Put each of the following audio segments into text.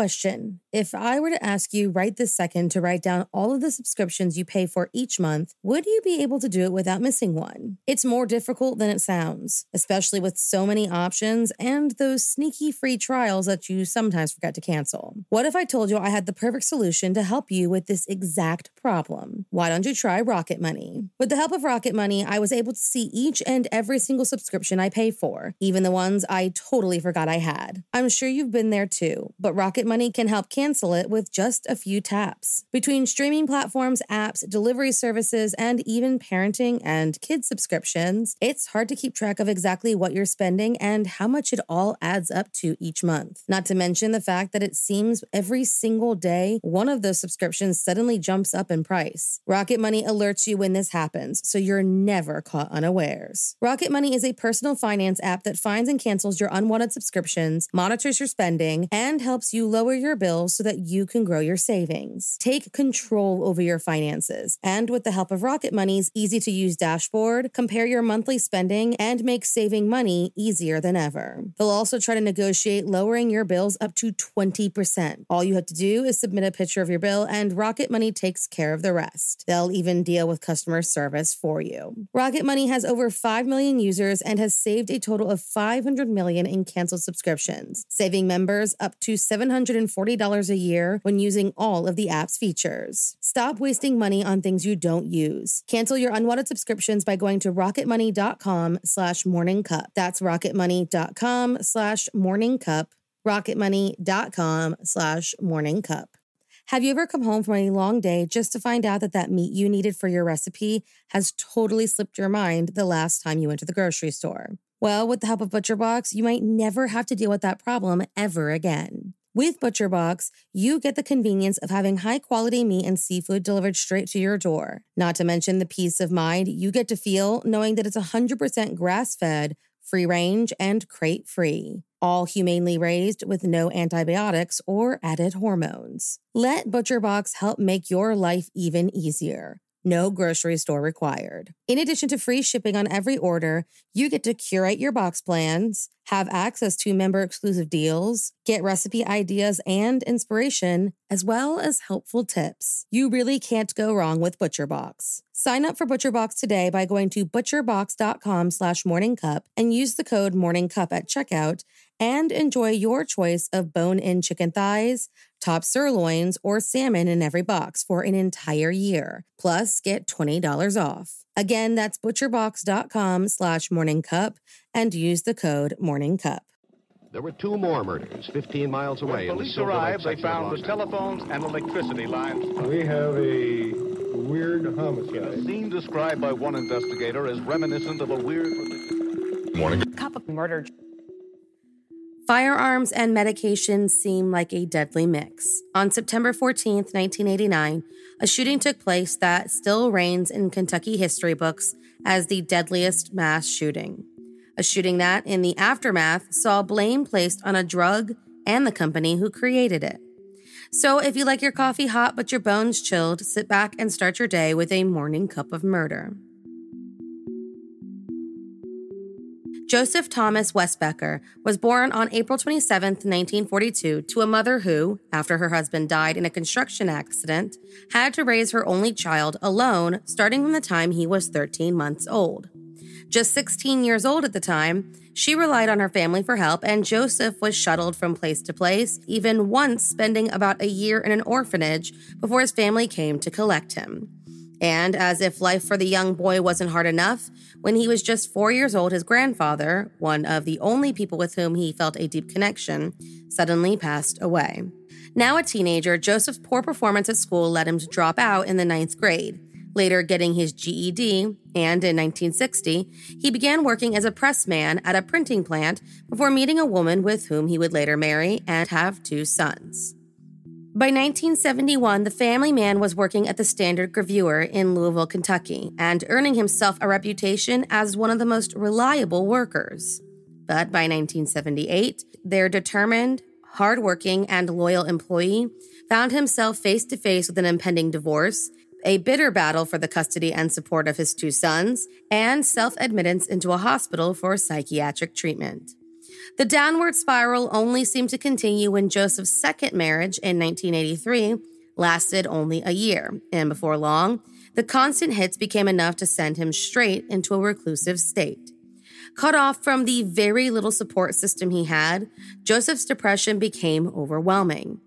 Question If I were to ask you right this second to write down all of the subscriptions you pay for each month, would you be able to do it without missing one? It's more difficult than it sounds, especially with so many options and those sneaky free trials that you sometimes forget to cancel. What if I told you I had the perfect solution to help you with this exact problem? Why don't you try Rocket Money? With the help of Rocket Money, I was able to see each and every single subscription I pay for, even the ones I totally forgot I had. I'm sure you've been there too, but Rocket Money can help cancel it with just a few taps. Between streaming platforms, apps, delivery services, and even parenting and kids subscriptions, it's hard to keep track of exactly what you're spending and how much it all adds up to each month. Not to mention the fact that it seems every single day one of those subscriptions suddenly jumps up in price. Rocket Money alerts you when this happens, so you're never caught unawares. Rocket Money is a personal finance app that finds and cancels your unwanted subscriptions, monitors your spending, and helps you lower your bills so that you can grow your savings. Take control over your finances. And with the help of Rocket Money's easy to use dashboard, compare your monthly spending and make saving money easier than ever. They'll also try to negotiate lowering your bills up to 20%. All you have to do is submit a picture of your bill, and Rocket Money takes care of the rest. They'll even deal with customer service for you. Rocket Money has over 5 million users and has saved a total of 500 million in canceled subscriptions, saving members up to $740 a year when using all of the app's features. Stop wasting money on things you don't use. Cancel your unwanted subscriptions by going to rocketmoney.com slash morning cup. That's rocketmoney.com slash morning cup. rocketmoney.com slash morning cup. Have you ever come home from a long day just to find out that that meat you needed for your recipe has totally slipped your mind the last time you went to the grocery store? Well, with the help of ButcherBox, you might never have to deal with that problem ever again. With ButcherBox, you get the convenience of having high quality meat and seafood delivered straight to your door. Not to mention the peace of mind you get to feel knowing that it's 100% grass fed, free range, and crate free. All humanely raised with no antibiotics or added hormones. Let ButcherBox help make your life even easier. No grocery store required. In addition to free shipping on every order, you get to curate your box plans, have access to member exclusive deals, get recipe ideas and inspiration, as well as helpful tips. You really can't go wrong with ButcherBox. Sign up for ButcherBox today by going to butcherbox.com slash morningcup and use the code morningcup at checkout and enjoy your choice of bone-in chicken thighs, top sirloins, or salmon in every box for an entire year. Plus, get $20 off. Again, that's butcherbox.com slash morningcup and use the code morningcup. There were two more murders 15 miles away. When in the police Silver arrived, they found the telephones and electricity lines. We have a weird A homicide. scene described by one investigator as reminiscent of a weird. Morning. Cup of murder. Firearms and medication seem like a deadly mix. On September 14th, 1989, a shooting took place that still reigns in Kentucky history books as the deadliest mass shooting. A shooting that, in the aftermath, saw blame placed on a drug and the company who created it. So, if you like your coffee hot but your bones chilled, sit back and start your day with a morning cup of murder. Joseph Thomas Westbecker was born on April 27, 1942, to a mother who, after her husband died in a construction accident, had to raise her only child alone starting from the time he was 13 months old. Just 16 years old at the time, she relied on her family for help, and Joseph was shuttled from place to place, even once spending about a year in an orphanage before his family came to collect him. And as if life for the young boy wasn't hard enough, when he was just four years old, his grandfather, one of the only people with whom he felt a deep connection, suddenly passed away. Now a teenager, Joseph's poor performance at school led him to drop out in the ninth grade. Later, getting his GED, and in 1960, he began working as a pressman at a printing plant before meeting a woman with whom he would later marry and have two sons. By 1971, the family man was working at the Standard Gravure in Louisville, Kentucky, and earning himself a reputation as one of the most reliable workers. But by 1978, their determined, hardworking, and loyal employee found himself face to face with an impending divorce, a bitter battle for the custody and support of his two sons, and self admittance into a hospital for psychiatric treatment. The downward spiral only seemed to continue when Joseph's second marriage in 1983 lasted only a year, and before long, the constant hits became enough to send him straight into a reclusive state. Cut off from the very little support system he had, Joseph's depression became overwhelming.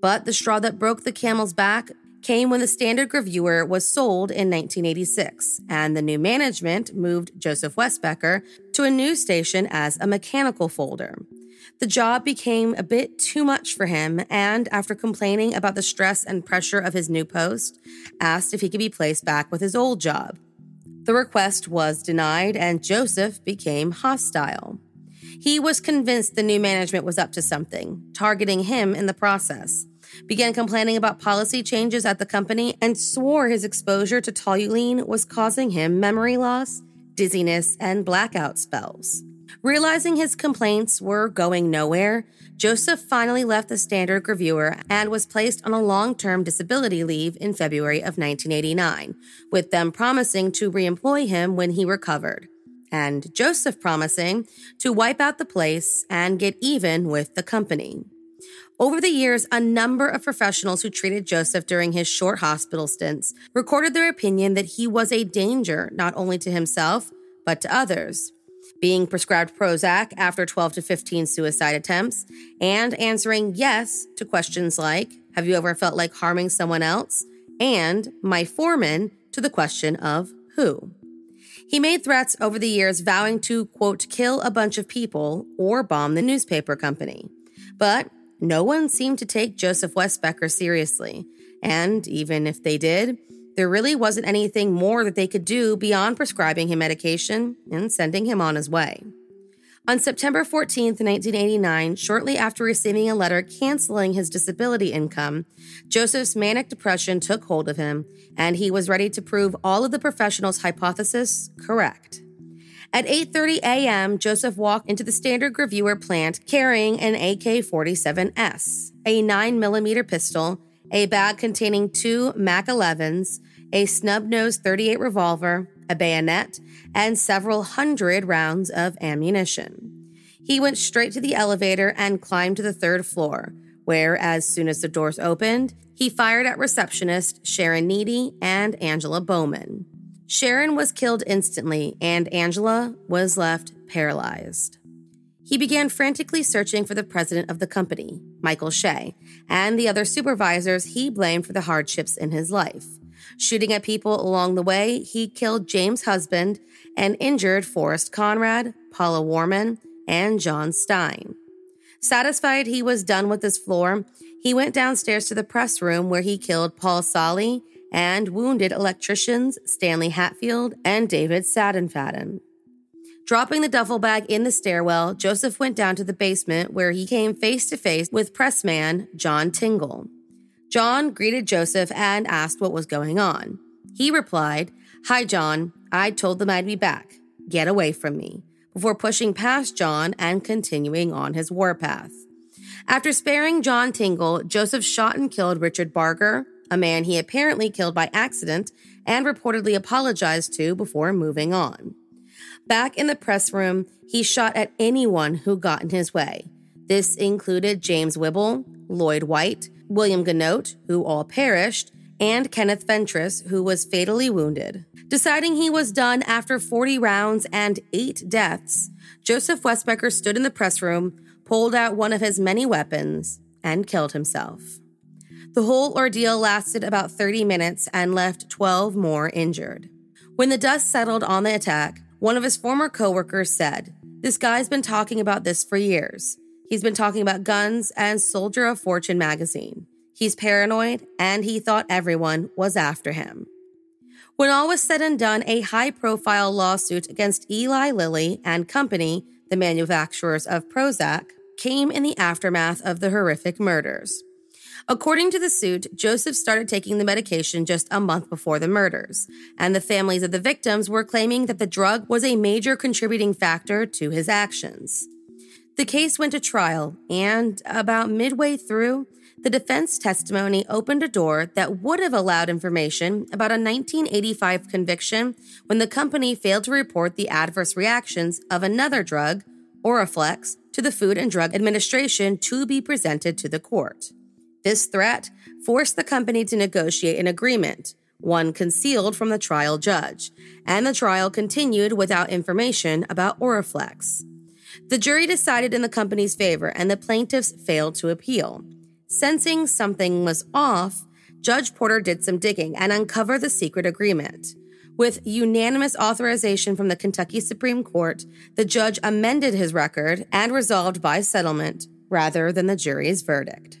But the straw that broke the camel's back came when the Standard Gravure was sold in 1986, and the new management moved Joseph Westbecker to a news station as a mechanical folder. The job became a bit too much for him, and after complaining about the stress and pressure of his new post, asked if he could be placed back with his old job. The request was denied, and Joseph became hostile. He was convinced the new management was up to something, targeting him in the process began complaining about policy changes at the company, and swore his exposure to toluene was causing him memory loss, dizziness, and blackout spells. Realizing his complaints were going nowhere, Joseph finally left the Standard Gravure and was placed on a long term disability leave in February of 1989, with them promising to reemploy him when he recovered, and Joseph promising to wipe out the place and get even with the company. Over the years, a number of professionals who treated Joseph during his short hospital stints recorded their opinion that he was a danger not only to himself, but to others. Being prescribed Prozac after 12 to 15 suicide attempts, and answering yes to questions like, Have you ever felt like harming someone else? and my foreman to the question of who. He made threats over the years, vowing to, quote, kill a bunch of people or bomb the newspaper company. But no one seemed to take Joseph Westbecker seriously. And even if they did, there really wasn't anything more that they could do beyond prescribing him medication and sending him on his way. On September 14, 1989, shortly after receiving a letter canceling his disability income, Joseph's manic depression took hold of him, and he was ready to prove all of the professionals' hypothesis correct. At 8:30 a.m., Joseph walked into the Standard Gravure plant carrying an AK-47S, a 9mm pistol, a bag containing two Mac 11s, a snub-nosed 38 revolver, a bayonet, and several hundred rounds of ammunition. He went straight to the elevator and climbed to the third floor, where, as soon as the doors opened, he fired at receptionist Sharon Needy and Angela Bowman. Sharon was killed instantly, and Angela was left paralyzed. He began frantically searching for the president of the company, Michael Shea, and the other supervisors he blamed for the hardships in his life. Shooting at people along the way, he killed James Husband and injured Forrest Conrad, Paula Warman, and John Stein. Satisfied he was done with this floor, he went downstairs to the press room where he killed Paul Sallee and wounded electricians Stanley Hatfield and David Sadenfaden. Dropping the duffel bag in the stairwell, Joseph went down to the basement where he came face to face with pressman John Tingle. John greeted Joseph and asked what was going on. He replied, Hi, John. I told them I'd be back. Get away from me. Before pushing past John and continuing on his warpath. After sparing John Tingle, Joseph shot and killed Richard Barger, a man he apparently killed by accident and reportedly apologized to before moving on. Back in the press room, he shot at anyone who got in his way. This included James Wible, Lloyd White, William Ganote, who all perished, and Kenneth Fentress, who was fatally wounded. Deciding he was done after 40 rounds and eight deaths, Joseph Westbecker stood in the press room, pulled out one of his many weapons, and killed himself. The whole ordeal lasted about 30 minutes and left 12 more injured. When the dust settled on the attack, one of his former coworkers said, This guy's been talking about this for years. He's been talking about guns and Soldier of Fortune magazine. He's paranoid and he thought everyone was after him. When all was said and done, a high profile lawsuit against Eli Lilly and Company, the manufacturers of Prozac, came in the aftermath of the horrific murders. According to the suit, Joseph started taking the medication just a month before the murders, and the families of the victims were claiming that the drug was a major contributing factor to his actions. The case went to trial, and about midway through, the defense testimony opened a door that would have allowed information about a 1985 conviction when the company failed to report the adverse reactions of another drug, Oraflex, to the Food and Drug Administration to be presented to the court. This threat forced the company to negotiate an agreement, one concealed from the trial judge, and the trial continued without information about Oraflex. The jury decided in the company's favor, and the plaintiffs failed to appeal. Sensing something was off, Judge Potter did some digging and uncovered the secret agreement. With unanimous authorization from the Kentucky Supreme Court, the judge amended his record and resolved by settlement rather than the jury's verdict.